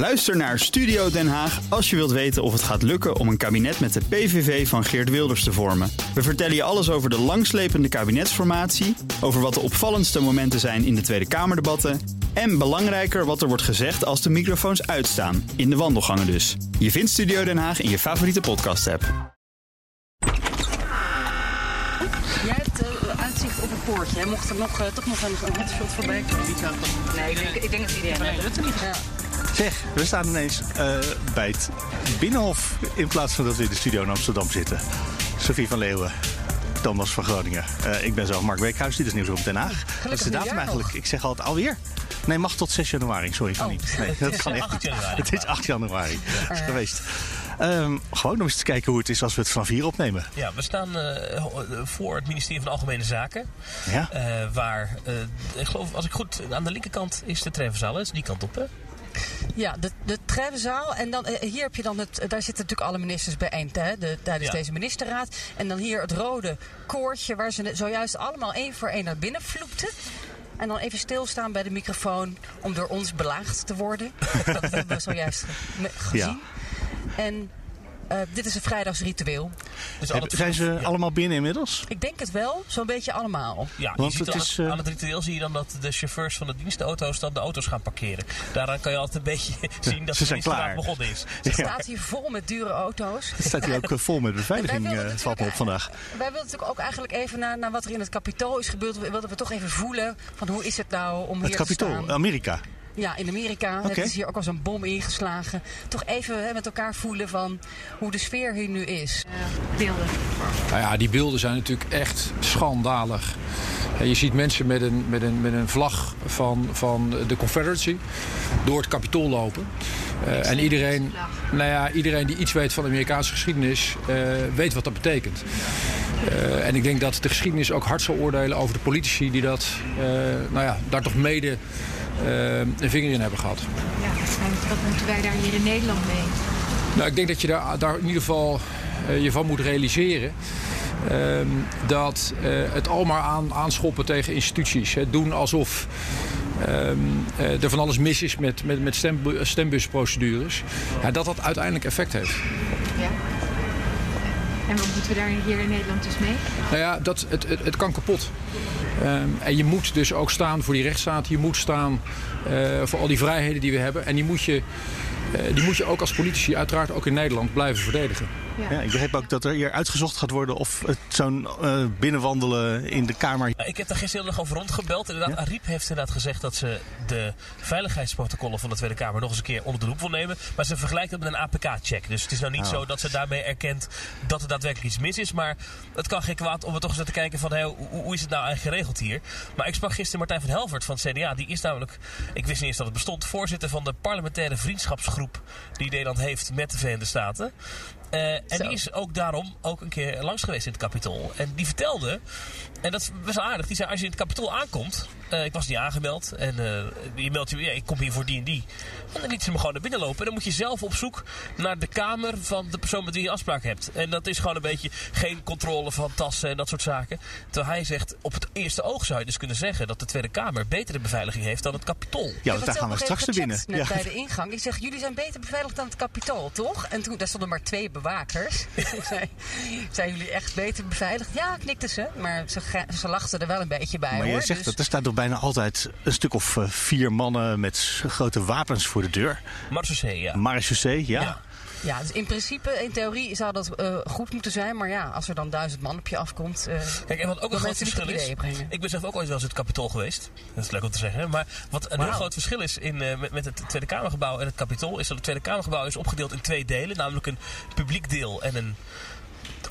Luister naar Studio Den Haag als je wilt weten of het gaat lukken om een kabinet met de PVV van Geert Wilders te vormen. We vertellen je alles over de langslepende kabinetsformatie, over wat de opvallendste momenten zijn in de Tweede Kamerdebatten en belangrijker wat er wordt gezegd als de microfoons uitstaan, in de wandelgangen dus. Je vindt Studio Den Haag in je favoriete podcast-app. Jij hebt uh, uitzicht op een poortje. Mocht er nog, uh, toch nog een, een hotshot voorbij komen. Nee, ik denk, ik denk dat iedereen Nee, dat niet. Ja. Zeg, we staan ineens uh, bij het Binnenhof in plaats van dat we in de studio in Amsterdam zitten. Sophie van Leeuwen, Thomas van Groningen. Uh, ik ben zelf Mark Weekhuis, dit is Nieuws op Den Haag. Wat is de datum eigenlijk? Ik zeg altijd alweer. Nee, mag tot 6 januari. Sorry, kan Oh. niet. Nee, dat kan echt niet. januari. Het is 8 januari. Dat is geweest. Um, gewoon om eens te kijken hoe het is als we het vanaf hier opnemen. Ja, we staan uh, voor het ministerie van Algemene Zaken. Ja? Uh, waar, uh, ik geloof, als ik goed, aan de linkerkant is de treffenzaal. Dat is die kant op, hè? Ja, de, de. En dan, uh, hier heb je dan het. Daar zitten natuurlijk alle ministers bijeen hè, de, tijdens Ja. deze ministerraad. En dan hier het rode koordje waar ze zojuist allemaal één voor één naar binnen vloepten. En dan even stilstaan bij de microfoon om door ons belaagd te worden. Dat hebben we zojuist ge- gezien. En uh, dit is een vrijdagsritueel. Dus Heb- Zijn ze ja. allemaal binnen inmiddels? Ik denk het wel, zo'n beetje allemaal. Ja, Want je ziet het aan, is, het, eh, aan het ritueel zie je dan dat de chauffeurs van de dienstauto's dan de auto's gaan parkeren. Daaraan kan je altijd een beetje zien dat Ze de zijn klaar. begonnen is. Het staat hier vol met dure auto's. Het staat hier ook eh, vol met beveiliging, uh, valt me op vandaag. Wij wilden natuurlijk ook eigenlijk even naar, naar wat er in het kapitool is gebeurd. We wilden we toch even voelen van hoe is het nou om Het hier te kapitool, staan. Amerika. Ja, in Amerika. Het is hier ook als een bom ingeslagen. Toch even hè, met elkaar voelen van hoe de sfeer hier nu is. beelden. Nou ja, die beelden zijn natuurlijk echt schandalig. Je ziet mensen met een, met een, met een vlag van, van de Confederacy door het kapitool lopen. Eh, en iedereen, nou ja, iedereen die iets weet van de Amerikaanse geschiedenis eh, weet wat dat betekent. Eh, en ik denk dat de geschiedenis ook hard zal oordelen over de politici die dat, eh, nou ja, daar toch mede een vinger in hebben gehad. Ja, en wat moeten wij daar hier in Nederland mee? Nou, ik denk dat je daar, daar in ieder geval eh, je van moet realiseren. ehm, dat eh, het allemaal aan, aanschoppen tegen instituties. Hè, doen alsof ehm, eh, er van alles mis is met, met, met stembu- stembusprocedures. Ja, dat dat uiteindelijk effect heeft. Ja. En wat moeten we daar hier in Nederland dus mee? Nou ja, dat, het, het, het kan kapot. Ehm, en je moet dus ook staan voor die rechtsstaat. Je moet staan eh, voor al die vrijheden die we hebben. En die moet, je, eh, die moet je ook als politici uiteraard ook in Nederland blijven verdedigen. Ja, ik begreep ook dat er hier uitgezocht gaat worden of het zo'n eh, binnenwandelen in de Kamer. Ik heb daar gisteren heel erg over rondgebeld. Inderdaad, Ja? Ariep heeft inderdaad gezegd dat ze de veiligheidsprotocollen van de Tweede Kamer nog eens een keer onder de loep wil nemen. Maar ze vergelijkt het met een APK-check. Dus het is nou niet Oh. zo dat ze daarmee erkent dat er daadwerkelijk iets mis is. Maar het kan geen kwaad om er toch eens naar te kijken van hey, hoe, hoe is het nou eigenlijk geregeld hier. Maar ik sprak gisteren Martijn van Helvert van het CDA. Die is namelijk, ik wist niet eens dat het bestond, voorzitter van de parlementaire vriendschapsgroep die Nederland heeft met de Verenigde Staten. Eh, en Zo. die is ook daarom ook een keer langs geweest in het kapitool. En die vertelde, en dat is best wel aardig, die zei als je in het kapitool aankomt, eh, ik was niet aangemeld en eh, je meldt je, ja, ik kom hier voor die en die. En dan liet ze me gewoon naar binnen lopen. En dan moet je zelf op zoek naar de kamer van de persoon met wie je afspraak hebt. En dat is gewoon een beetje geen controle van tassen en dat soort zaken. Terwijl hij zegt, op het eerste oog zou je dus kunnen zeggen dat de Tweede Kamer betere beveiliging heeft dan het kapitool. Ja, daar gaan we straks naar binnen. Ja. Net bij de ingang. Ik zeg, jullie zijn beter beveiligd dan het kapitool, toch? En toen, daar stonden maar twee bewakers. ik zei, zijn jullie echt beter beveiligd? Ja, knikten ze. Maar ze, ze lachten er wel een beetje bij, Maar hoor. je zegt Dus- dat er staat toch bijna altijd een stuk of eh, vier mannen met grote wapens voor de deur. Marseillais, ja. Marechaussee, ja. Ja. Ja, dus in principe, in theorie zou dat eh, goed moeten zijn. Maar ja, als er dan duizend man op je afkomt... eh, Kijk, en wat ook een groot verschil is. Ik ben zelf ook ooit wel eens het kapitool geweest. Dat is leuk om te zeggen. Maar wat een heel groot verschil is in, eh, met, met het Tweede Kamergebouw en het kapitool. Is dat het Tweede Kamergebouw is opgedeeld in twee delen. Namelijk een publiek deel en een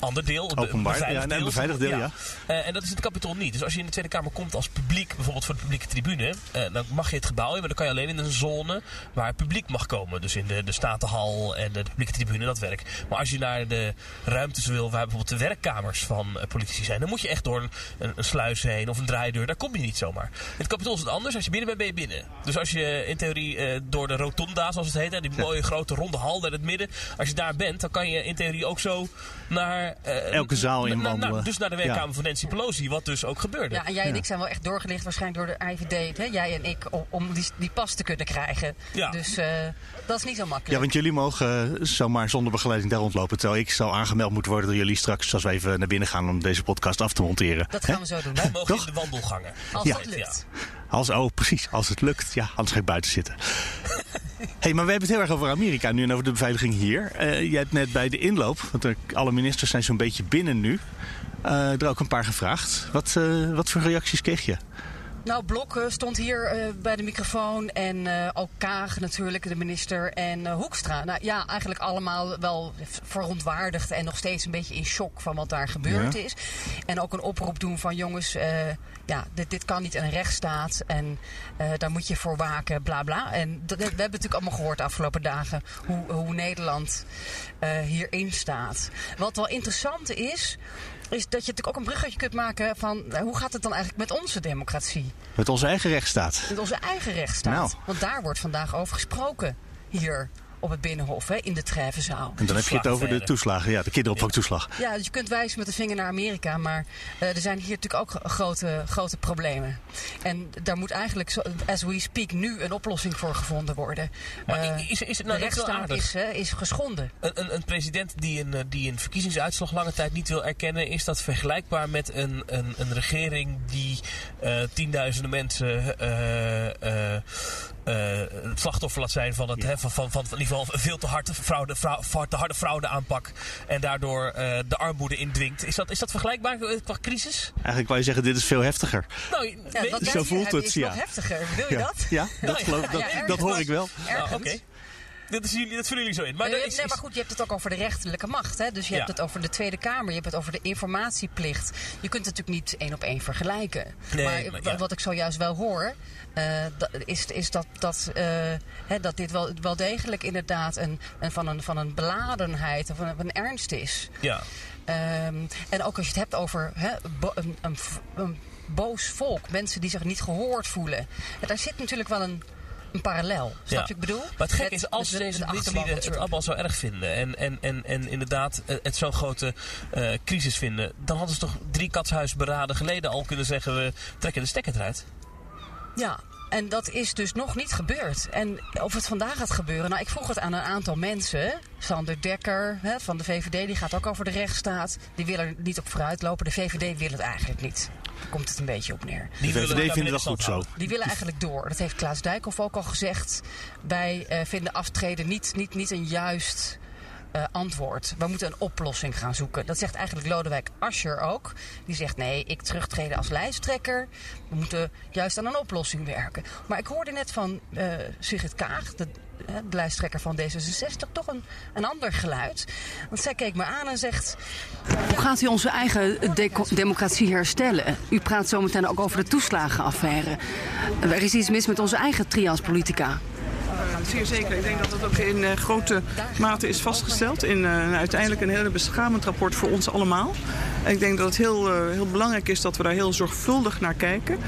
ander deel. Openbaar, beveiligd ja, deel. beveiligd deel, ja. Eh, en dat is in het kapitool niet. Dus als je in de Tweede Kamer komt als publiek, bijvoorbeeld voor de publieke tribune. eh, dan mag je het gebouw in, maar dan kan je alleen in een zone waar het publiek mag komen. Dus in de, de Statenhal en de publieke tribune, dat werkt. Maar als je naar de ruimtes wil waar bijvoorbeeld de werkkamers van eh, politici zijn. Dan moet je echt door een, een, een sluis heen of een draaideur. Daar kom je niet zomaar. In het kapitool is het anders. Als je binnen bent, ben je binnen. Dus als je in theorie door de rotonda, zoals het heet. Die mooie grote ronde hal in het midden. Als je daar bent, dan kan je in theorie ook zo naar naar... eh, Elke zaal na- na- inwandelen. na- dus naar de werkkamer Ja. van Nancy Pelosi, wat dus ook gebeurde. Ja, en jij en Ja. ik zijn wel echt doorgelicht waarschijnlijk door de IVD. Hè? Jij en ik, om, om die, die pas te kunnen krijgen. Ja. Dus eh, dat is niet zo makkelijk. Ja, want jullie mogen eh, zomaar zonder begeleiding daar rondlopen. Terwijl ik zal aangemeld moeten worden door jullie straks als we even naar binnen gaan om deze podcast af te monteren. Dat Hè? gaan we zo doen. Wij mogen Toch? in de wandelgangen. Als Ja. dat lukt. Als, oh, precies. Als het lukt. Ja, anders ga ik buiten zitten. Hey, maar we hebben het heel erg over Amerika nu en over de beveiliging hier. Eh jij hebt net bij de inloop, want alle ministers zijn zo'n beetje binnen nu, eh, er ook een paar gevraagd. Wat, eh, wat voor reacties kreeg je? Nou, Blok eh, stond hier eh, bij de microfoon. En eh, ook Kaag natuurlijk, de minister. En Hoekstra. Nou ja, eigenlijk allemaal wel verontwaardigd. En nog steeds een beetje in shock van wat daar gebeurd Ja. is. En ook een oproep doen van jongens, ja, dit, dit kan niet in een rechtsstaat. En daar moet je voor waken, bla bla. En we hebben natuurlijk allemaal gehoord de afgelopen dagen. Hoe, hoe Nederland hierin staat. Wat wel interessant is... Is dat je natuurlijk ook een bruggetje kunt maken van eh, hoe gaat het dan eigenlijk met onze democratie? Met onze eigen rechtsstaat. Met onze eigen rechtsstaat. Nou. Want daar wordt vandaag over gesproken. Hier op het Binnenhof, hè, in de Treffenzaal. En dan heb je het over de Toeslagenaffaire. toeslagen, ja, de kinderopvangtoeslag. Ja, dus je kunt wijzen met de vinger naar Amerika, maar eh, er zijn hier natuurlijk ook grote, grote problemen. En daar moet eigenlijk, as we speak, nu een oplossing voor gevonden worden. Maar Eh, is, is het de nou wel rechtsstaat is, eh, is geschonden. Een, een, een president die een, eh, die een verkiezingsuitslag lange tijd niet wil erkennen, is dat vergelijkbaar met een, een, een regering die eh, tienduizenden mensen eh, eh, eh, het slachtoffer laat zijn van, het, hè, van, van, van, in ieder geval een veel te harde fraude, frau- fa- te harde fraudeaanpak en daardoor eh, de armoede indwingt. Is dat, is dat vergelijkbaar eh, qua crisis? Eigenlijk wou je zeggen, dit is veel heftiger. Nou, Ja, zo voelt het, is ja. heftiger. Wil je Ja, dat? ja dat, geloof, dat, dat hoor ik wel. nou, oké. Dat, is jullie, dat vullen jullie zo in. Maar Nee, is, nee, maar goed, je hebt het ook over de rechterlijke macht. Hè? Dus je Ja. hebt het over de Tweede Kamer, je hebt het over de informatieplicht. Je kunt het natuurlijk niet één op één vergelijken. Nee, maar maar wa- ja. wat ik zojuist wel hoor, eh, is, is dat, dat, eh, hè, dat dit wel, wel degelijk inderdaad een, een, van, een, van een beladenheid of een, een ernst is. ja. Ehm, en ook als je het hebt over hè, een, een, een boos volk, mensen die zich niet gehoord voelen. Daar zit natuurlijk wel een, een parallel. Snap Ja. je wat ik bedoel? Maar het gekke Met- is, als met- deze van het allemaal zo erg vinden en, en, en, en inderdaad eh, het zo'n grote eh, crisis vinden, dan hadden ze toch drie katshuisberaden geleden al kunnen zeggen: we trekken de stekker eruit. Ja, en dat is dus nog niet gebeurd. En of het vandaag gaat gebeuren, nou, ik vroeg het aan een aantal mensen. Sander Dekker hè, van de VVD, die gaat ook over de rechtsstaat. Die wil er niet op vooruit lopen. De VVD wil het eigenlijk niet. Daar komt het een beetje op neer. Die De willen VVD kabinet wel goed zo. Die willen eigenlijk door. Dat heeft Klaas Dijkhoff ook al gezegd. Wij eh, vinden aftreden niet, niet, niet een juist eh, antwoord. We moeten een oplossing gaan zoeken. Dat zegt eigenlijk Lodewijk Asscher ook. Die zegt nee, ik terugtreden als lijsttrekker. We moeten juist aan een oplossing werken. Maar ik hoorde net van eh Sigrid Kaag, de, eh, de lijsttrekker van D66, toch een, een ander geluid. Want zij keek me aan en zegt... Hoe gaat u onze eigen democratie herstellen? U praat zometeen ook over de toeslagenaffaire. Er is iets mis met onze eigen trias politica. Zeer zeker. Ik denk dat dat ook in eh, grote mate is vastgesteld. In eh, uiteindelijk een heel beschamend rapport voor ons allemaal. Ik denk dat het heel, eh, heel belangrijk is dat we daar heel zorgvuldig naar kijken.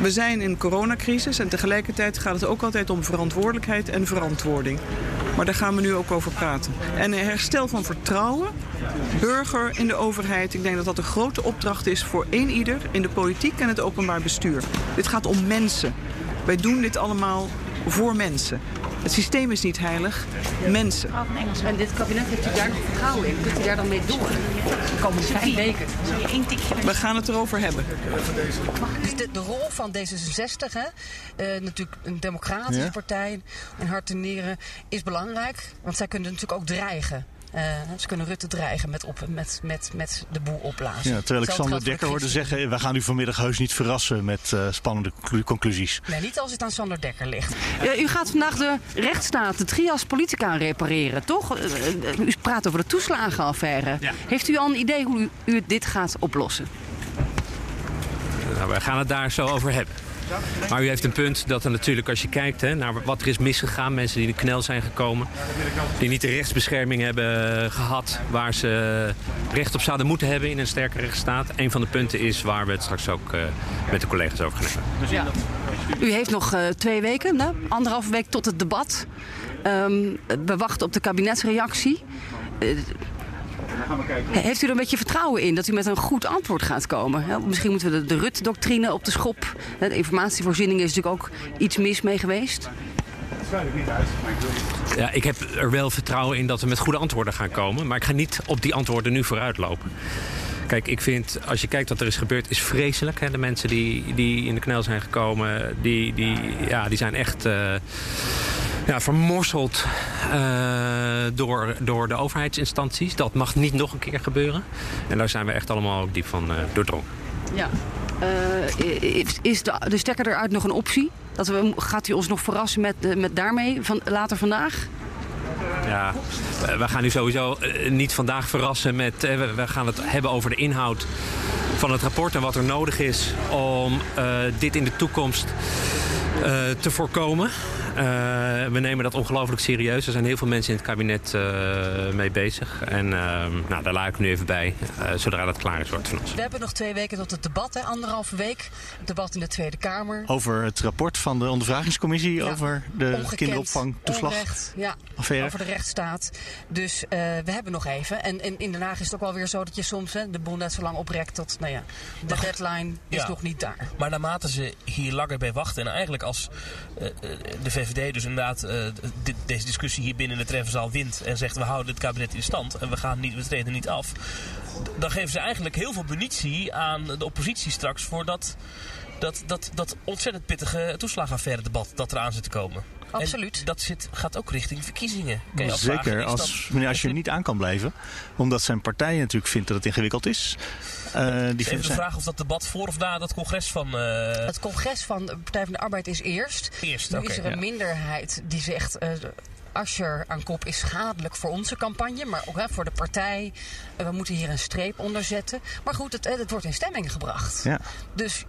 We zijn in coronacrisis en tegelijkertijd gaat het ook altijd om verantwoordelijkheid en verantwoording. Maar daar gaan we nu ook over praten. En herstel van vertrouwen, burger in de overheid. Ik denk dat dat een grote opdracht is voor één ieder in de politiek en het openbaar bestuur. Dit gaat om mensen. Wij doen dit allemaal voor mensen. Het systeem is niet heilig, mensen. En dit kabinet heeft u daar nog vertrouwen in? Kunt u daar dan mee door? De komende vijf weken. We gaan het erover hebben. De, de rol van D66, hè, eh, natuurlijk een democratische Ja. partij in hart en nieren, is belangrijk. Want zij kunnen natuurlijk ook dreigen. Eh, ze kunnen Rutte dreigen met, op, met, met, met de boel opblazen. Ja, terwijl ik Sander Dekker hoorde zeggen... we gaan u vanmiddag heus niet verrassen met eh, spannende conclu- conclusies. Nee, niet als het aan Sander Dekker ligt. Eh, u gaat vandaag de rechtsstaat, de trias politica repareren, toch? Eh, eh, u praat over de toeslagenaffaire. Heeft u al een idee hoe u, u dit gaat oplossen? Nou, we gaan het daar zo over hebben. Maar u heeft een punt dat er natuurlijk, als je kijkt hè, naar wat er is misgegaan, mensen die in de knel zijn gekomen, die niet de rechtsbescherming hebben eh, gehad waar ze recht op zouden moeten hebben in een sterke rechtsstaat. Een van de punten is waar we het straks ook eh, met de collega's over gaan hebben. U heeft nog eh, twee weken, nou, anderhalve week tot het debat. Ehm, we wachten op de kabinetsreactie. Eh, Heeft u er een beetje vertrouwen in dat u met een goed antwoord gaat komen? Hè, Misschien moeten we de, de Rut-doctrine op de schop. Hè, De informatievoorziening is natuurlijk ook iets mis mee geweest. Ja, ik heb er wel vertrouwen in dat we met goede antwoorden gaan komen. Maar ik ga niet op die antwoorden nu vooruitlopen. Kijk, ik vind, als je kijkt wat er is gebeurd, is vreselijk. Hè? De mensen die, die in de knel zijn gekomen, die, die, ja, die zijn echt eh, ja, vermorseld eh, door, door de overheidsinstanties. Dat mag niet nog een keer gebeuren. En daar zijn we echt allemaal ook diep van eh, doordrongen. Ja. is is de, de stekker eruit nog een optie? Dat we, gaat u ons nog verrassen met, eh, met daarmee van, later vandaag? Ja, eh, we gaan u sowieso eh, niet vandaag verrassen met. eh, we- gaan het hebben over de inhoud van het rapport en wat er nodig is om eh, dit in de toekomst eh, te voorkomen. Eh, we nemen dat ongelooflijk serieus. Er zijn heel veel mensen in het kabinet eh, mee bezig. En eh, nou, daar laat ik nu even bij, eh, zodra dat klaar is, wordt van ons. We hebben nog twee weken tot het debat, hè, anderhalve week. Het debat in de Tweede Kamer. Over het rapport van de ondervragingscommissie Ja. over de kinderopvangtoeslag. onrecht, ja, affaire. over de rechtsstaat. Dus eh, we hebben nog even. En, en in Den Haag is het ook wel weer zo dat je soms hè, de boel net zo lang oprekt tot, nou ja, de deadline is Ja. nog niet daar. Maar naarmate ze hier langer bij wachten... en eigenlijk als eh, eh, de VVD dus inderdaad eh, dit- deze discussie hier binnen de treffenzaal wint... en zegt we houden het kabinet in stand en we, gaan niet, we treden niet af... dan geven ze eigenlijk heel veel munitie aan de oppositie straks... voor dat, dat, dat, dat ontzettend pittige toeslagenaffaire debat dat eraan zit te komen. Absoluut. En dat zit, gaat ook richting verkiezingen. Je Zeker als dat- meneer Asscher niet aan kan blijven. Omdat zijn partij natuurlijk vindt dat het ingewikkeld is. Eh, die Even de vraag of dat debat voor of na dat congres van... eh, Het congres van de Partij van de Arbeid is eerst. Eerst, nu oké, is er een ja. minderheid die zegt... eh Asscher aan kop is schadelijk voor onze campagne, maar ook hè, voor de partij. We moeten hier een streep onder zetten. Maar goed, het, het wordt in stemming gebracht. Ja. Dus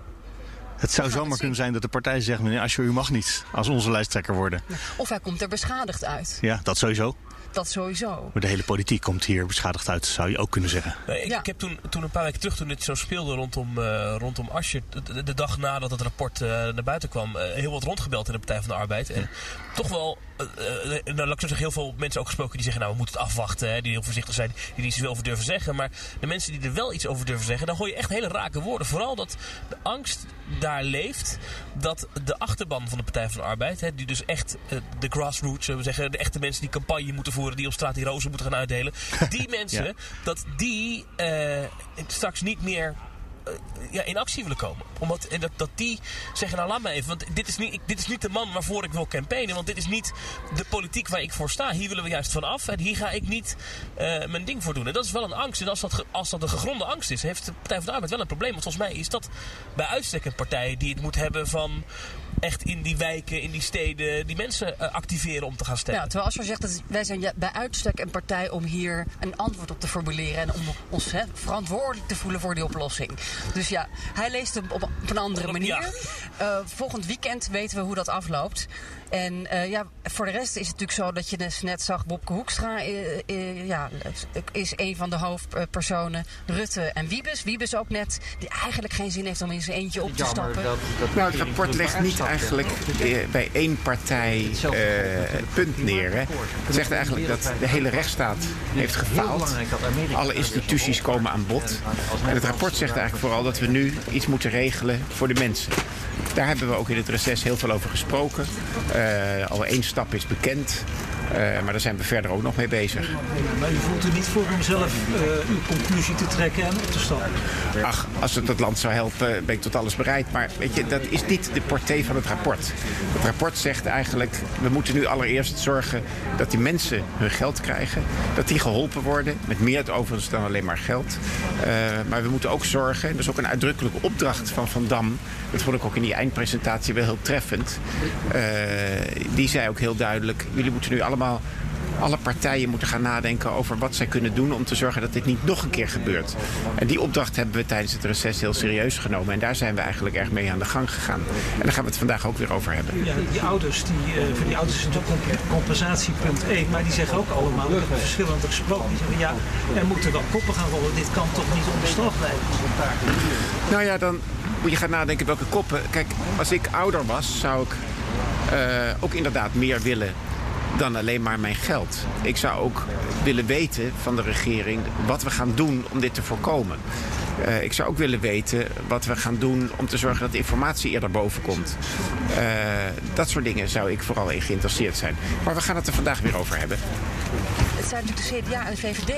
Het zou zomaar kunnen zijn dat de partij zegt: meneer Asscher, u mag niet als onze lijsttrekker worden. of hij komt er beschadigd uit. Ja, dat sowieso. Dat sowieso. Maar de hele politiek komt hier beschadigd uit, zou je ook kunnen zeggen. Nee, ik, Ja. ik heb toen, toen een paar weken terug, toen dit zo speelde rondom, eh rondom Asscher, de, dag nadat het rapport eh, naar buiten kwam, eh, heel wat rondgebeld in de Partij van de Arbeid. En toch wel, nou, laat ik zo zeggen, heel veel mensen ook gesproken die zeggen, nou we moeten het afwachten, hè, die heel voorzichtig zijn, die er niet zoveel over durven zeggen. Maar de mensen die er wel iets over durven zeggen, dan hoor je echt hele rake woorden. Vooral dat de angst daar leeft dat de achterban van de Partij van de Arbeid, hè, die dus echt de grassroots, zullen we zeggen, de echte mensen die campagne moeten voeren, die op straat die rozen moeten gaan uitdelen, die mensen, Ja. dat die eh, straks niet meer eh, ja, in actie willen komen. Omdat, en dat, dat die zeggen, nou laat me even, want dit is, niet, ik- dit is niet de man waarvoor ik wil campaignen. Want dit is niet de politiek waar ik voor sta. Hier willen we juist van af. En hier ga ik niet eh, mijn ding voor doen. En dat is wel een angst. En als dat, als dat een gegronde angst is, heeft de Partij van de Arbeid wel een probleem. Want volgens mij is dat bij uitstek een partij die het moet hebben van echt in die wijken, in die steden, die mensen eh, activeren om te gaan stemmen. Ja, terwijl Asscher zegt dat wij zijn bij uitstek een partij om hier een antwoord op te formuleren en om ons verantwoordelijk te voelen voor die oplossing. Dus ja, hij leest hem op, op een andere manier. Ja. Eh, volgend weekend weten we hoe dat afloopt. En eh, ja, voor de rest is het natuurlijk zo dat je dus net zag, Bobke Hoekstra eh, eh, ja, is een van de hoofdpersonen. Rutte en Wiebes. Wiebes ook net, die eigenlijk geen zin heeft om in zijn eentje op te stappen. Nou, het rapport legt niet eigenlijk bij één partij eh, het punt neer. Hè. Het zegt eigenlijk dat de hele rechtsstaat heeft gefaald. Alle instituties komen aan bod. En het rapport zegt eigenlijk vooral dat we nu iets moeten regelen voor de mensen. Daar hebben we ook in het reces heel veel over gesproken. Eh, al één stap is bekend. Eh, maar daar zijn we verder ook nog mee bezig. Maar u voelt u niet voor om zelf eh, uw conclusie te trekken en op te stappen? Ach, als het het land zou helpen, ben ik tot alles bereid. Maar weet je, dat is niet de portée van het rapport. Het rapport zegt eigenlijk, we moeten nu allereerst zorgen dat die mensen hun geld krijgen. Dat die geholpen worden, met meer overigens dan alleen maar geld. Eh, maar we moeten ook zorgen, en dat is ook een uitdrukkelijke opdracht van Van Dam. Dat vond ik ook in die eindpresentatie wel heel treffend. Eh, die zei ook heel duidelijk, jullie moeten nu allemaal alle partijen moeten gaan nadenken over wat zij kunnen doen om te zorgen dat dit niet nog een keer gebeurt. En die opdracht hebben we tijdens het reces heel serieus genomen. En daar zijn we eigenlijk erg mee aan de gang gegaan. En daar gaan we het vandaag ook weer over hebben. Ja, die ouders, die, eh, voor die ouders is natuurlijk comp- compensatiepunt 1. Maar die zeggen ook allemaal, ik heb met verschillende gesproken. Die zeggen, ja, er moeten wel koppen gaan rollen. Dit kan toch niet onbestraft blijven? Nou ja, dan moet je gaan nadenken welke koppen. Kijk, als ik ouder was, zou ik eh, ook inderdaad meer willen dan alleen maar mijn geld. Ik zou ook willen weten van de regering wat we gaan doen om dit te voorkomen. Uh, ik zou ook willen weten wat we gaan doen om te zorgen dat de informatie eerder boven komt. Uh, dat soort dingen zou ik vooral in geïnteresseerd zijn. Maar we gaan het er vandaag weer over hebben. Het zijn natuurlijk de CDA en de VVD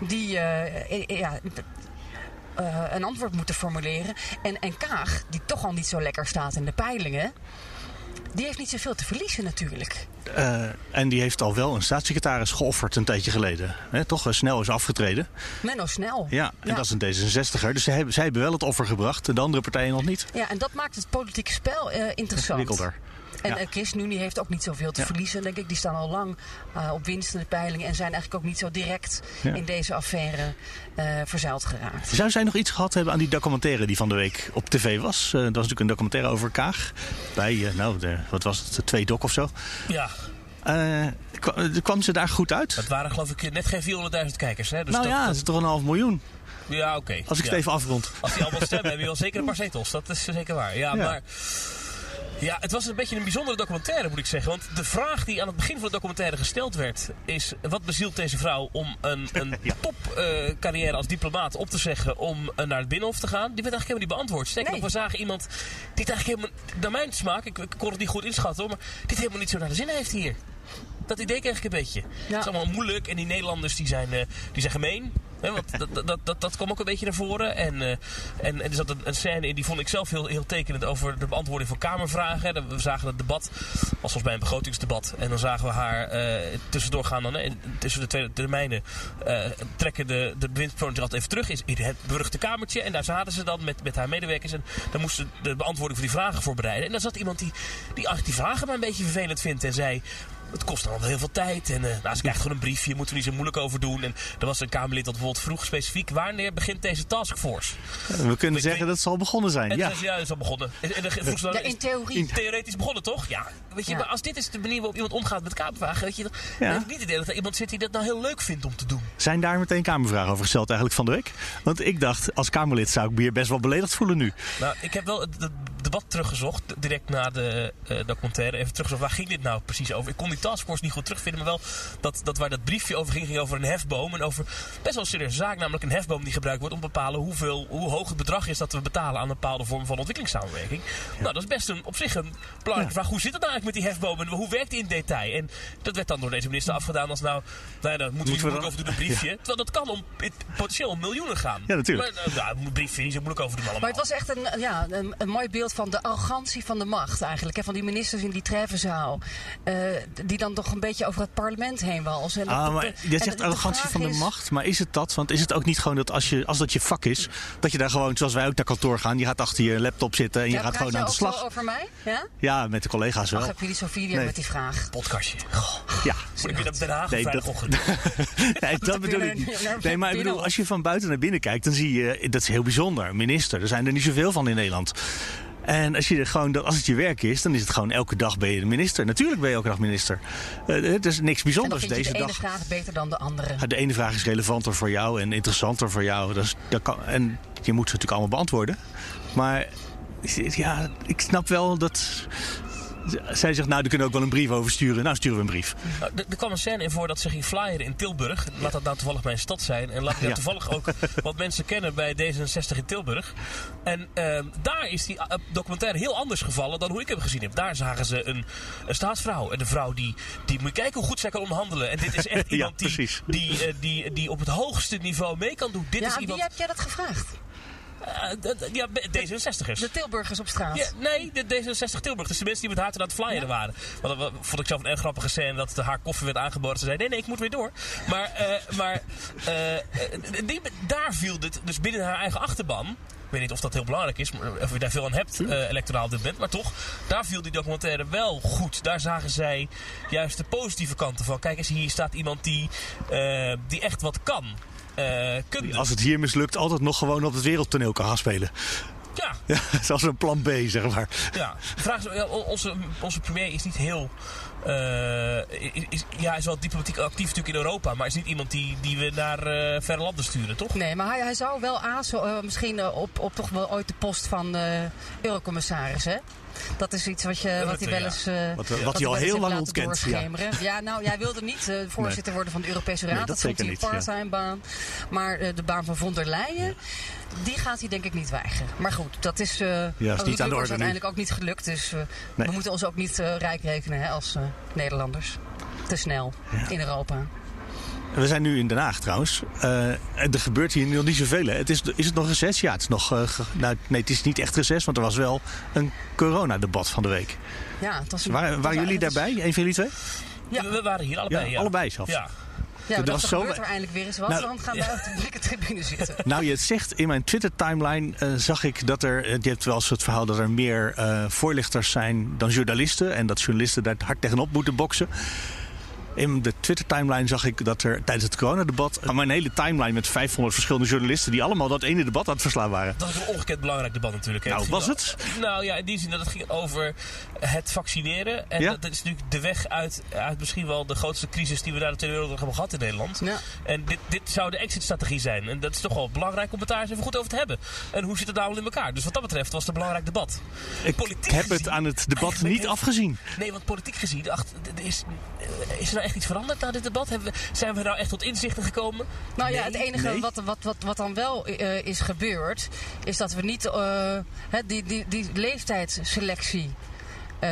die uh, ja, een antwoord moeten formuleren. En, en Kaag, die toch al niet zo lekker staat in de peilingen. Die heeft niet zoveel te verliezen natuurlijk. Uh, en die heeft al wel een staatssecretaris geofferd een tijdje geleden. Toch snel is afgetreden. Menno Snel. Ja, en ja. dat is een D66er. Dus zij hebben, zij hebben wel het offer gebracht. En de andere partijen nog niet. Ja, en dat maakt het politieke spel uh, interessant. Ingewikkelder. En ja. ChristenUnie heeft ook niet zoveel te ja. verliezen, denk ik. Die staan al lang uh, op winst in de peilingen en zijn eigenlijk ook niet zo direct ja. in deze affaire uh, verzeild geraakt. Zou zij nog iets gehad hebben aan die documentaire die van de week op tv was? Uh, dat was natuurlijk een documentaire over Kaag. Bij, nou, de, wat was het, twee doc of zo? Ja. kwam, kwam ze daar goed uit? Het waren geloof ik net geen 400.000 kijkers. Hè? Dus nou dat, ja, dat is toch een half miljoen. Ja, oké. Okay. Als ik ja. het even afrond. Als die allemaal stemmen, heb je wel zeker een paar zetels. Dat is zeker waar. Ja, ja. maar... Ja, het was een beetje een bijzondere documentaire, moet ik zeggen. Want de vraag die aan het begin van de documentaire gesteld werd... is, wat bezielt deze vrouw om een, een ja. topcarrière uh, als diplomaat op te zeggen... om uh, naar het Binnenhof te gaan? Die werd eigenlijk helemaal niet beantwoord. Sterker nee. nog, we zagen iemand die het eigenlijk helemaal... naar mijn smaak, ik, ik kon het niet goed inschatten... hoor, maar dit helemaal niet zo naar de zin heeft hier. Dat idee kreeg ik een beetje. Ja. Het is allemaal moeilijk en die Nederlanders die zijn, uh, die zijn gemeen. Want dat, dat, dat, dat kwam ook een beetje naar voren. En, uh, en, en er zat een, een, scène in die vond ik zelf heel, heel tekenend over de beantwoording van Kamervragen. We zagen het debat, was volgens mij een begrotingsdebat. En dan zagen we haar uh, tussendoor gaan. Dan, hè, tussen de twee termijnen uh, trekken de, de altijd even terug. Is in het beruchte kamertje. En daar zaten ze dan met, met haar medewerkers. En dan moesten de beantwoording van die vragen voorbereiden. En dan zat iemand die, die, die vragen maar een beetje vervelend vindt. En zei het kost dan heel veel tijd. En uh, nou, ze krijgt gewoon een briefje, moeten we niet zo moeilijk over doen. En er was een Kamerlid dat bijvoorbeeld vroeg specifiek, wanneer begint deze taskforce? We kunnen ik zeggen denk, dat het zal begonnen zijn. En ja. ja, het is al begonnen. En, en, en, ja, in theorie. Theoretisch begonnen, toch? Ja. Weet je, ja. maar als dit is de manier waarop iemand omgaat met Kamervragen, weet je, dan ja. heb ik niet het idee dat er iemand zit die dat nou heel leuk vindt om te doen. Zijn daar meteen Kamervragen over gesteld eigenlijk van de week? Want ik dacht, als Kamerlid zou ik me hier best wel beledigd voelen nu. Nou, ik heb wel het, debat teruggezocht, direct na de uh, documentaire. Even teruggezocht, waar ging dit nou precies over? Ik kon die taskforce niet goed terugvinden, maar wel dat, dat waar dat briefje over ging, ging over een hefboom. En over best wel een serieuze zaak, namelijk een hefboom die gebruikt wordt om te bepalen hoeveel, hoe hoog het bedrag is dat we betalen aan een bepaalde vorm van ontwikkelingssamenwerking. Ja. Nou, dat is best een, op zich een belangrijke ja. vraag. Hoe zit het nou eigenlijk met die hefboom en hoe werkt die in detail? En dat werd dan door deze minister afgedaan als nou, nou ja, daar moeten we niet moeilijk over doen, een briefje. Ja. Terwijl dat kan om potentieel om miljoenen gaan. Ja, natuurlijk. Maar, nou, een briefje, niet zo moeilijk over doen allemaal. Maar het was echt een, ja, een, een mooi beeld van de arrogantie van de macht eigenlijk. Hè, van die ministers in die treffenzaal. Uh, die dan toch een beetje over het parlement heen walsen. Ah, maar je zegt de, arrogantie van de is... macht. Maar is het dat? Want is het ook niet gewoon dat als, je, als dat je vak is... dat je daar gewoon, zoals wij ook naar kantoor gaan... je gaat achter je laptop zitten en ja, je gaat gewoon aan de slag. over mij? Ja? Ja, met de collega's wel. Ach, heb jullie zo'n video nee. met die vraag? Podcastje. Oh. Ja. Moet ik weer naar Den Haag nee, dat... nee, dat bedoel ik niet. Nee, maar ik bedoel, als je van buiten naar binnen kijkt... dan zie je, dat is heel bijzonder. Minister, er zijn er niet zoveel van in Nederland. En als, je gewoon, als het je werk is, dan is het gewoon elke dag ben je de minister. Natuurlijk ben je elke dag minister. Uh, het is niks bijzonders deze de dag. De ene vraag beter dan de andere. De ene vraag is relevanter voor jou en interessanter voor jou. Dat is, dat kan, en je moet ze natuurlijk allemaal beantwoorden. Maar ja, ik snap wel dat zij zegt, nou, daar kunnen we ook wel een brief over sturen. Nou, sturen we een brief. Nou, er kwam een scène in voor dat ze ging flyeren in Tilburg. Laat dat nou toevallig mijn stad zijn. En laat ik ja. toevallig ook wat mensen kennen bij D66 in Tilburg. En uh, daar is die documentaire heel anders gevallen dan hoe ik hem gezien heb. Daar zagen ze een, een staatsvrouw. En de vrouw die, die, moet je kijken hoe goed zij kan onderhandelen. En dit is echt iemand ja, die, die, uh, die, die op het hoogste niveau mee kan doen. Dit ja, is wie iemand... heb jij dat gevraagd? Uh, ja, D66ers. De Tilburgers op straat. Ja, nee, de D66 Tilburg. Dus de mensen die met haar aan het flyeren ja. waren. Want dat vond ik zelf een erg grappige scène dat haar koffie werd aangeboden. Ze zei, nee, nee, ik moet weer door. Maar, uh, maar uh, die, daar viel dit dus binnen haar eigen achterban. Ik weet niet of dat heel belangrijk is, of je daar veel aan hebt, uh, electoraal dit bent. Maar toch, daar viel die documentaire wel goed. Daar zagen zij juist de positieve kanten van. Kijk eens, hier staat iemand die, uh, die echt wat kan. Uh, Als het hier mislukt, altijd nog gewoon op het wereldtoneel kan gaan spelen. Ja. ja zoals een plan B, zeg maar. Ja, de vraag is, onze, onze premier is niet heel eh, is, is- ja, hij is wel diplomatiek actief natuurlijk in Europa, maar is niet iemand die, die we naar eh, verre landen sturen, toch? Nee, maar hij, hij zou wel aanzo eh, misschien op, op toch wel ooit de post van eh, eurocommissaris, hè? Dat is iets wat, je, wat hij wel ja. eens, eh, Wat- wat hij hij al heel lang laten ontkent, ja. doorschemeren. Ja. nou, jij wilde niet eh, voorzitter worden van de Europese Raad. Nee, dat vond hij een ja. part-time baan. Maar eh, de baan van von der Leyen, die gaat hij denk ik niet weigeren. Maar goed, dat is, eh is niet aan de orde uiteindelijk ook niet gelukt. Dus Nee. we moeten ons ook niet eh, rijk rekenen hè, als Nederlanders. Te snel in Europa. We zijn nu in Den Haag trouwens. Eh, er gebeurt hier nog niet zoveel. Hè? Het is, is het nog reces? Ja, het is nog. eh, ge- nou, nee, het is niet echt reces, want er was wel een coronadebat van de week. Ja, het was een- Waren, het waren jullie daarbij? Een van jullie twee? Ja. We, we waren hier allebei, Ja, ja. allebei zelfs. Ja. Ja, dat was er zo- gebeurt er eindelijk weer eens wat. Nou, dan gaan we uit de blikke tribune zitten. Nou, je het zegt, in mijn Twitter-timeline eh, zag ik dat er... eh, Je hebt wel eens het verhaal dat er meer eh, voorlichters zijn dan journalisten. En dat journalisten daar hard tegenop moeten boksen. In de Twitter-timeline zag ik dat er tijdens het coronadebat... kwam een hele timeline met 500 verschillende journalisten... die allemaal dat ene debat aan het verslaan waren. Dat is een ongekend belangrijk debat natuurlijk. Hè. Nou, was al- het? Nou ja, in die zin dat het ging over het vaccineren. En Ja. dat is natuurlijk de weg uit, uit misschien wel de grootste crisis die we na de Tweede Wereldoorlog hebben gehad in Nederland. Ja. En dit, dit zou de exit-strategie zijn. En dat is toch wel belangrijk om het daar eens even goed over te hebben. En hoe zit het nou in elkaar? Dus wat dat betreft was het een belangrijk debat. Ik Politiek heb het aan het debat niet afgezien. Nee, want politiek gezien, ach, is, eh, is er nou echt iets veranderd na dit debat? Hebben we, zijn we nou echt tot inzichten gekomen? Nou ja, het enige nee. wat, wat, wat, wat dan wel eh, is gebeurd, is dat we niet eh, hè, die, die, die leeftijdsselectie eh,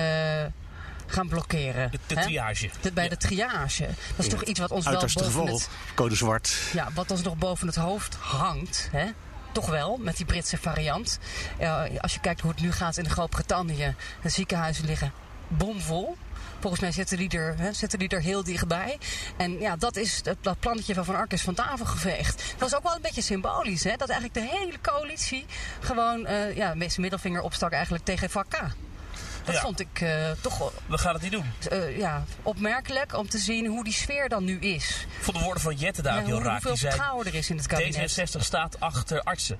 gaan blokkeren. De, triage. De- bij de triage. Dat is toch iets wat ons wel boven het, Code zwart. ja, wat ons nog boven het hoofd hangt. Hè? Toch wel, met die Britse variant. Eh, als je kijkt hoe het nu gaat in Groot-Brittannië. De ziekenhuizen liggen bomvol. Volgens mij zitten die, er, hè, zitten die er heel dichtbij. En ja, dat, is, dat, dat plannetje van Van Ark is van tafel geveegd. Dat was ook wel een beetje symbolisch. Hè? Dat eigenlijk de hele coalitie gewoon eh, ja, met zijn middelvinger opstak eigenlijk tegen vak K. Dat Ja. vond ik eh, toch wel We gaan het niet doen. eh, ja, opmerkelijk om te zien hoe die sfeer dan nu is. Ik vond de woorden van Jette daar Ja, ook heel hoe- raar. hoeveel Die vertrouwen er is in het kabinet. D66 staat achter artsen.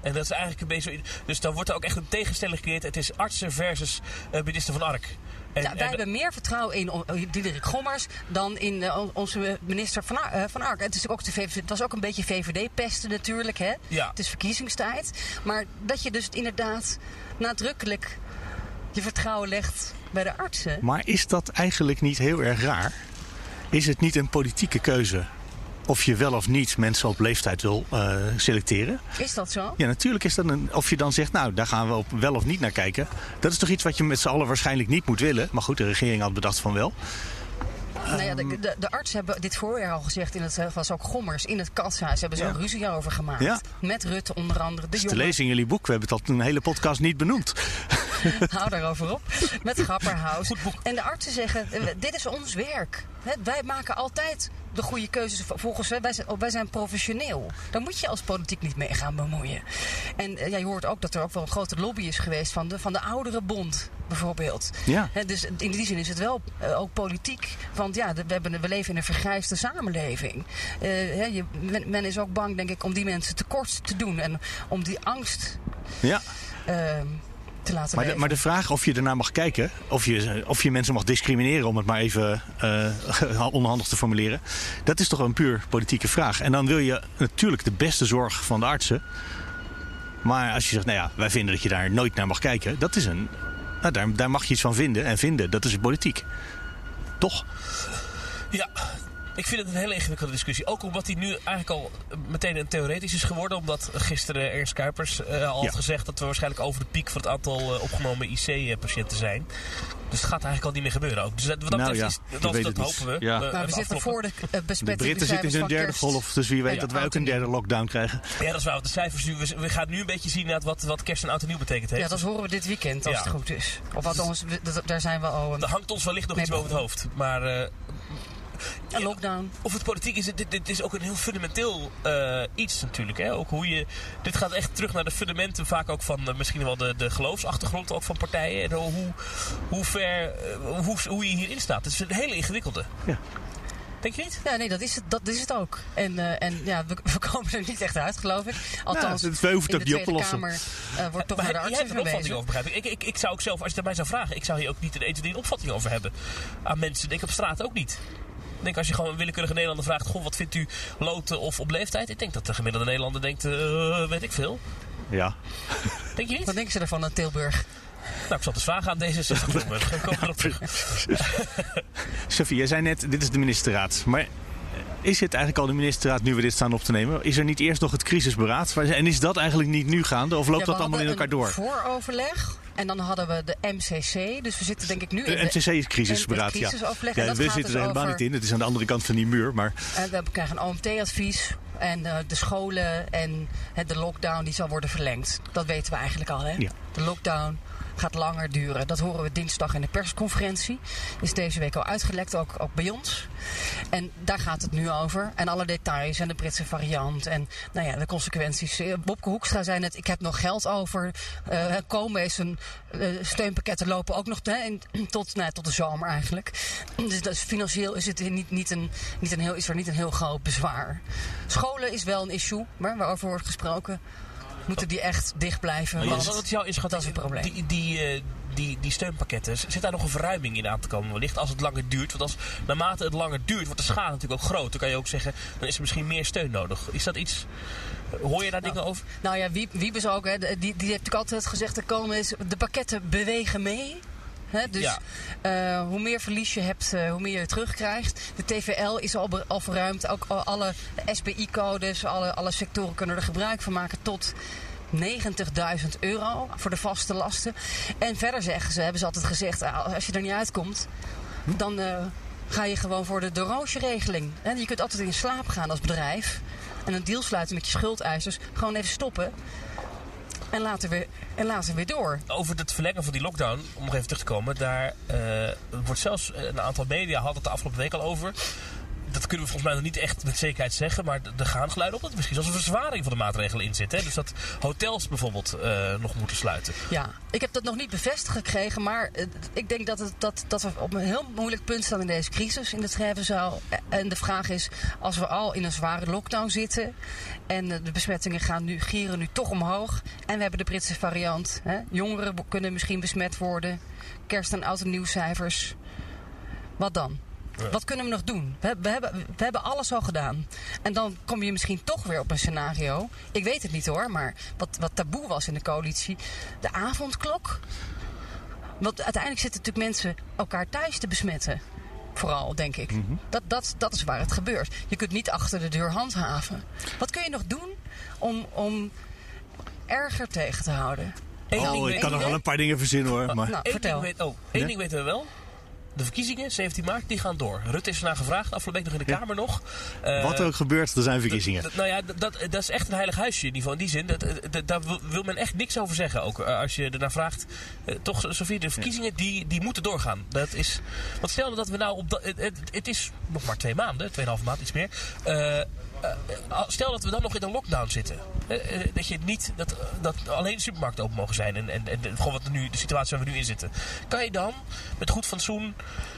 En dat is eigenlijk een beetje zo. Dus dan wordt er ook echt een tegenstelling gecreëerd. Het is artsen versus minister van Ark. En, Ja, wij en- hebben meer vertrouwen in Diederik Gommers dan in eh, on- onze minister van, Ar- eh, van Ark. Het, is ook de VVD, het was ook een beetje VVD-pesten natuurlijk. Hè? Ja. Het is verkiezingstijd. Maar dat je dus inderdaad nadrukkelijk je vertrouwen legt bij de artsen. Maar is dat eigenlijk niet heel erg raar? Is het niet een politieke keuze of je wel of niet mensen op leeftijd wil eh, selecteren? Is dat zo? Ja, natuurlijk is dat een. Of je dan zegt, nou, daar gaan we op wel of niet naar kijken. Dat is toch iets wat je met z'n allen waarschijnlijk niet moet willen. Maar goed, de regering had bedacht van wel. Nou ja, de, de, de artsen hebben dit voorjaar al gezegd, in het, was ook Gommers, in het kashuis hebben ze Ja. ruzie over gemaakt. Ja. Met Rutte onder andere. De is te lezen in jullie boek. We hebben het al een hele podcast niet benoemd. Hou daarover op. Met Grapperhaus. En de artsen zeggen, eh, dit is ons werk. Hè, wij maken altijd de goede keuzes volgens wij, wij zijn, wij zijn professioneel. Daar moet je als politiek niet mee gaan bemoeien. En eh, ja, je hoort ook dat er ook wel een grote lobby is geweest van de, van de oudere bond bijvoorbeeld. Ja. Hè, dus in die zin is het wel eh, ook politiek. Want ja, we, hebben, we leven in een vergrijsde samenleving. Eh, hè, je, men, men is ook bang, denk ik, om die mensen tekort te doen. En om die angst Ja. ehm, te laten Maar de, maar de vraag of je ernaar mag kijken, of je, of je mensen mag discrimineren, om het maar even eh, onhandig te formuleren, dat is toch een puur politieke vraag. En dan wil je natuurlijk de beste zorg van de artsen. Maar als je zegt, nou ja, wij vinden dat je daar nooit naar mag kijken, dat is een. Nou, daar, daar mag je iets van vinden. En vinden, dat is politiek. Toch? Ja, ik vind het een hele ingewikkelde discussie. Ook omdat die nu eigenlijk al meteen een theoretisch is geworden. Omdat gisteren Ernst Kuipers eh, al Ja. had gezegd dat we waarschijnlijk over de piek van het aantal eh, opgenomen IC-patiënten zijn. Dus het gaat eigenlijk al niet meer gebeuren ook. Dus dat, wat dat Nou betreft ja, dat, dat hopen we. Ja. Eh, we hebben zitten voor de uh, De Britten zitten in hun derde golf, dus wie weet Ja, dat wij ook een derde lockdown krijgen. Ja, dat is waar. De cijfers nu. We, we gaan nu een beetje zien naar wat, wat kerst en oud en nieuw betekent heeft. Ja, dat horen we dit weekend als Ja. het goed is. Of we- dat- daar zijn we al. Er hangt ons wellicht nog Nee, iets boven het hoofd. Maar eh, Een lockdown. of het politiek is, dit, dit is ook een heel fundamenteel eh, iets natuurlijk. Hè? Ook hoe je, dit gaat echt terug naar de fundamenten, vaak ook van eh, misschien wel de, de geloofsachtergrond ook van partijen. En hoe, hoe ver, eh, hoe, hoe je hierin staat. Het is een hele ingewikkelde. Denk je niet? Ja, nee, dat is het, dat is het ook. En, eh, en ja, we, we komen er niet echt uit, geloof ik. Althans, Nou, we hoeven het in ook de niet op te Tweede lossen. Kamer eh, wordt toch Maar naar de jij artsen hebt er een opvatting verwezen. over, begrijp ik. Ik, ik. ik zou ook zelf, als je het mij zou vragen, ik zou hier ook niet een 1, 2, 3 een opvatting over hebben. Aan mensen, denk ik op straat ook niet. Ik denk als je gewoon een willekeurige Nederlander vraagt, goh, wat vindt u loten of op leeftijd? Ik denk dat de gemiddelde Nederlander denkt, eh, weet ik veel. Ja. Denk je niet? Wat denken ze ervan aan Tilburg? Nou, ik zal het eens vragen aan D66. We komen erop terug. Sophie, jij zei net, dit is de ministerraad. Maar is het eigenlijk al de ministerraad nu we dit staan op te nemen? Is er niet eerst nog het crisisberaad? En is dat eigenlijk niet nu gaande? Of loopt Ja, dat allemaal in elkaar door? een vooroverleg. En dan hadden we de MCC. Dus we zitten denk ik nu De in MCC is crisisberaad, ja. het ja en dat we zitten dus er helemaal over, niet in. Het is aan de andere kant van die muur. Maar En we krijgen een OMT-advies. En eh, de scholen en eh, de lockdown die zal worden verlengd. Dat weten we eigenlijk al. Hè? Ja. De lockdown gaat langer duren. Dat horen we dinsdag in de persconferentie. Is deze week al uitgelekt, ook, ook bij ons. En daar gaat het nu over. En alle details en de Britse variant. En nou ja, de consequenties. Eh, Bobke Hoekstra zei net, ik heb nog geld over. Eh komen is een eh, steunpakketten lopen ook nog tot, nou, ja, tot de zomer eigenlijk. Dus, dus financieel is het niet, niet, een, niet een heel, is er niet een heel groot bezwaar. Scholen is wel een issue, maar waarover wordt gesproken. Moeten die echt dicht blijven? Maar want wat wat is jouw inschatting? dat is een probleem. Die, die, eh, die, die steunpakketten, zit daar nog een verruiming in aan te komen wellicht als het langer duurt? Want als, naarmate het langer duurt, wordt de schade natuurlijk ook groot. Dan kan je ook zeggen, dan is er misschien meer steun nodig. Is dat iets, hoor je daar dingen over? Nou ja, Wiebes ook, hè, die, die heeft natuurlijk altijd gezegd: er komen is, de pakketten bewegen mee. Hè, dus Ja. eh, hoe meer verlies je hebt, eh, hoe meer je terugkrijgt. De TVL is al, al verruimd. Ook al- alle SBI-codes, alle, alle sectoren kunnen er gebruik van maken tot 90.000 euro voor de vaste lasten. En verder zeggen ze, hebben ze altijd gezegd, ah, als je er niet uitkomt, dan eh, ga je gewoon voor de doorroosje-regeling. Je kunt altijd in slaap gaan als bedrijf en een deal sluiten met je schuldeisers. Gewoon even stoppen en later weer, en later weer door. Over het verlengen van die lockdown, om nog even terug te komen, daar eh, wordt zelfs een aantal media had het de afgelopen week al over. Dat kunnen we volgens mij nog niet echt met zekerheid zeggen, maar er gaan geluiden op dat er misschien zelfs een verzwaring van de maatregelen in zit. Hè? Dus dat hotels bijvoorbeeld eh, nog moeten sluiten. Ja, ik heb dat nog niet bevestigd gekregen, maar eh, ik denk dat, het, dat, dat we op een heel moeilijk punt staan in deze crisis in de treffenzaal. En de vraag is, als we al in een zware lockdown zitten en eh, de besmettingen gaan nu, gieren nu toch omhoog en we hebben de Britse variant, hè, jongeren kunnen misschien besmet worden, kerst- en oud en wat dan? Wat kunnen we nog doen? We, we, hebben, we hebben alles al gedaan. En dan kom je misschien toch weer op een scenario. Ik weet het niet hoor, maar wat, wat taboe was in de coalitie. De avondklok. Want uiteindelijk zitten natuurlijk mensen elkaar thuis te besmetten. Vooral, denk ik. dat, dat, dat is waar het gebeurt. Je kunt niet achter de deur handhaven. Wat kun je nog doen om, om erger tegen te houden? Eén ding oh, ik kan nog wel een paar dingen verzinnen hoor. Maar... Nou, Eén ding, weet, oh, één ding weten we wel. De verkiezingen, 17 maart, die gaan door. Rutte is ernaar gevraagd, afgelopen week nog in de Ja. Kamer nog. Eh, Wat er ook gebeurt, er zijn verkiezingen. Nou ja, dat, dat is echt een heilig huisje in. In die zin, dat, dat- daar wil- men echt niks over zeggen. Ook eh, als je ernaar vraagt. Eh, toch, Sofie, de verkiezingen die, die moeten doorgaan. Dat is, want stel dat we nou op... dat- Het, is nog maar twee maanden, tweeënhalve maand, iets meer. Eh, eh, stel dat we dan nog in een lockdown zitten. Eh, eh, dat, je niet, dat, dat alleen de supermarkten open mogen zijn. En, en, en gewoon wat nu, de situatie waar we nu in zitten. Kan je dan met goed fatsoen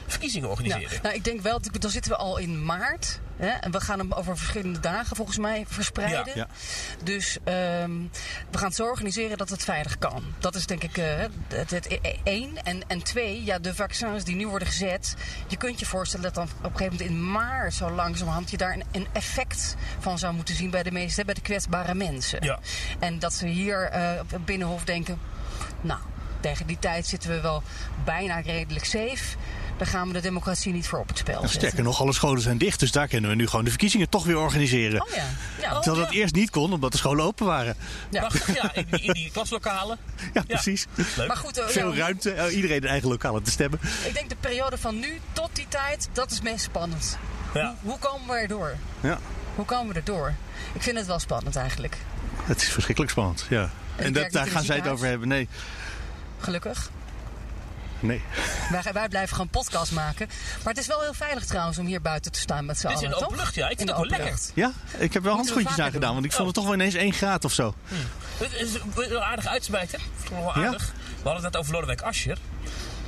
verkiezingen Ja, organiseren? nou, ik denk wel, dan zitten we al in maart. Hè, en we gaan hem over verschillende dagen volgens mij verspreiden. Ja. Ja. Dus ehm, we gaan het zo organiseren dat het veilig kan. Dat is denk ik eh, het, het e- één. En, en twee, ja, de vaccins die nu worden gezet. Je kunt je voorstellen dat dan op een gegeven moment in maart zo langzamerhand je daar een, een effect van zou moeten zien bij de meeste, bij de kwetsbare mensen. Ja. En dat ze hier eh, op het Binnenhof denken, nou, tegen die tijd zitten we wel bijna redelijk safe. Daar gaan we de democratie niet voor op het spel En zetten. sterker nog, alle scholen zijn dicht, dus daar kunnen we nu gewoon de verkiezingen toch weer organiseren. Oh ja. ja, oh, Terwijl dat ja. eerst niet kon, omdat de scholen open waren. Ja. Prachtig, ja, in die, in die klaslokalen. Ja, precies. Leuk. Maar goed, eh, Veel ja, ruimte, eh, iedereen een eigen lokale te stemmen. ik denk de periode van nu tot die tijd, dat is meest spannend. Ja. Hoe komen we erdoor? Ja, Hoe komen we erdoor? Ik vind het wel spannend eigenlijk. het is verschrikkelijk spannend. Ja. En dat, daar gaan zij het over hebben. Nee, Gelukkig. nee. Wij, wij blijven gewoon podcast maken. Maar het is wel heel veilig trouwens om hier buiten te staan met z'n Dit is allen, in de open lucht, ja. Ik In vind de het wel open lekker. lucht. Ja, ik heb wel handschoentjes aangedaan, doen. want ik vond het toch wel ineens 1 graad of zo. Het is wel aardig uitsmijten. Wel Ja? aardig. We hadden het net over Lodewijk Asscher.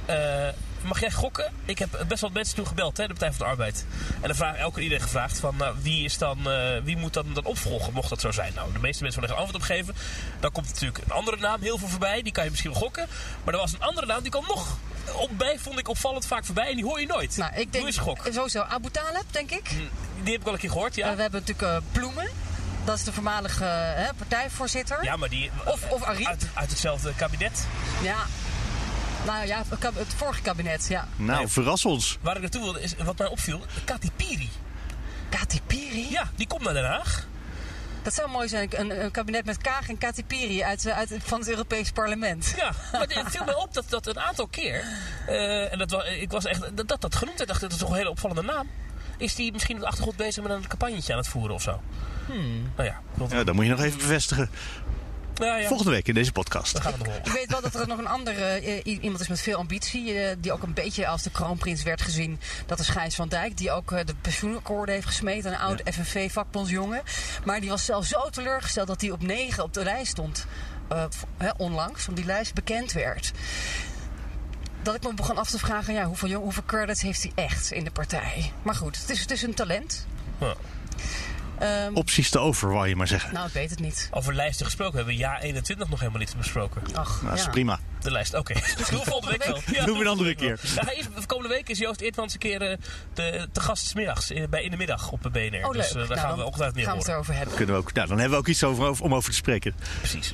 Eh, mag jij gokken? Ik heb best wel mensen toen gebeld, hè, de Partij van de Arbeid. En dan vraag elke iedereen gevraagd van nou, wie, is dan, eh, wie moet dan, dan opvolgen, mocht dat zo zijn. Nou, de meeste mensen willen er antwoord op geven. Dan komt natuurlijk een andere naam heel veel voorbij, die kan je misschien wel gokken. Maar er was een andere naam, die kwam nog op bij, vond ik opvallend vaak voorbij. En die hoor je nooit. Nou, ik denk Doe eens gok. sowieso Abu Talib, denk ik. Die heb ik al een keer gehoord, ja. Eh, we hebben natuurlijk eh, Ploemen. Dat is de voormalige hè, partijvoorzitter. Ja, maar die... Of, of. Uit, uit hetzelfde kabinet. Ja. Nou ja, het vorige kabinet, ja. Nou, verras ons. Waar ik naartoe wilde is, wat mij opviel, Kati Piri. Kati Piri? Ja, die komt naar Den Haag. Dat zou mooi zijn, een, een kabinet met Kaag en Kati Piri uit, eh, uit, van het Europees Parlement. Ja, maar het viel mij op dat, dat een aantal keer, eh, en dat, wa- ik was echt, dat dat, dat genoemd werd, dacht dat is toch een hele opvallende naam. Is die misschien in de achtergrond bezig met een campagnetje aan het voeren of zo? Hmm. Nou ja, Ja, dat moet je nog even bevestigen. Nou ja, Volgende week in deze podcast. we gaan het nog horen. Ik weet wel dat er nog een andere eh, iemand is met veel ambitie. eh, die ook een beetje als de kroonprins werd gezien. Dat is Gijs van Dijk. Die ook eh, de pensioenakkoorden heeft gesmeten. Een oud FNV-vakbondsjongen. Maar die was zelf zo teleurgesteld dat hij op negen op de lijst stond. eh, onlangs, omdat die lijst bekend werd. Dat ik me begon af te vragen, ja, hoeveel, jong, hoeveel credits heeft hij echt in de partij? Maar goed, het is, het is een talent. Ja. Ehm, Opties te over, wou je maar zeggen. nou, ik weet het niet. Over lijsten gesproken, we hebben jaar 21 nog helemaal niet besproken. Ach, Nou, dat is ja. prima. De lijst, oké. Doen we volgende week wel. Ja, Doen we een andere keer. Ja, komende week is Joost Eertmans een keer eh, de, te gast 's middags, in, bij in de middag op de BNR. Oh, dus eh, daar Nou, gaan we ongetwijfeld meer gaan we het erover hebben. Kunnen we ook, nou, dan hebben we ook iets over, over- om over te spreken. Precies.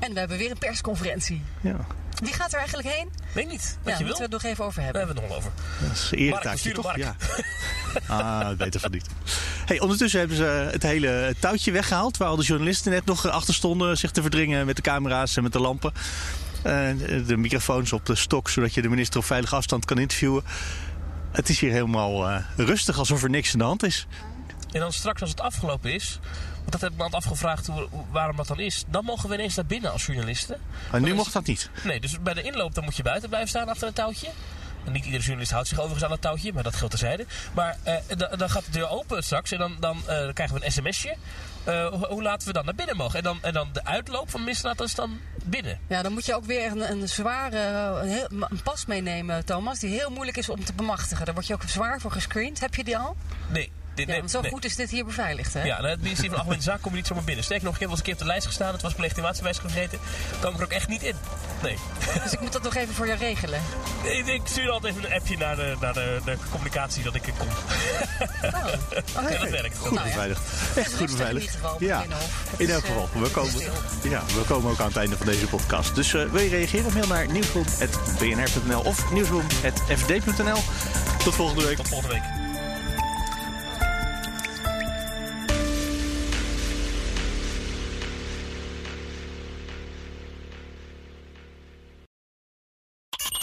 En we hebben weer een persconferentie. Ja, Wie gaat er eigenlijk heen? Weet niet, wat ja, je wil. moeten we het nog even over Daar hebben. hebben we het nog wel over. dat is we toch? sturen Ja. Ah, beter van niet. Hey, ondertussen hebben ze het hele touwtje weggehaald... waar al de journalisten net nog achter stonden... zich te verdringen met de camera's en met de lampen. Eh, de microfoons op de stok... zodat je de minister op veilige afstand kan interviewen. Het is hier helemaal eh, rustig, alsof er niks aan de hand is. En dan straks als het afgelopen is, want dat heb ik me altijd afgevraagd waarom dat dan is, dan mogen we ineens naar binnen als journalisten. Maar nu Dan is- mocht dat niet. Nee, dus bij de inloop dan moet je buiten blijven staan achter een touwtje. Niet iedere journalist houdt zich overigens aan dat touwtje, maar dat geldt terzijde. Maar eh, dan, dan gaat de deur open straks en dan, dan, eh, dan krijgen we een sms'je. Eh, hoe, hoe laten we dan naar binnen mogen? En dan, en dan de uitloop van misdaad is dan binnen. Ja, dan moet je ook weer een, een zware een, heel- een pas meenemen, Thomas, die heel moeilijk is om te bemachtigen. Daar word je ook zwaar voor gescreend. Heb je die al? Nee. Dit, Ja, want zo nee. goed is dit hier beveiligd, hè? Ja, nou, het ministerie van Algemene Zaken kom je niet zomaar binnen. Sterker nog, ik heb wel eens een keer op de lijst gestaan. Het was op legitimatiewijs gegeten. kwam ik er ook echt niet in. Nee. Dus ik moet dat nog even voor jou regelen. Ik, ik stuur altijd even een appje naar de, naar de, de communicatie dat ik er kom. Oh. Ja, dat werkt. Goed Nou beveiligd. Echt goed beveiligd. in ieder geval Ja, in elk eh, geval. We het is komen, ja, we komen ook aan het einde van deze podcast. Dus eh, wil je reageren? Mail naar nieuwsroom.bnr.nl of nieuwsroom.fd.nl. Tot volgende week. Tot volgende week.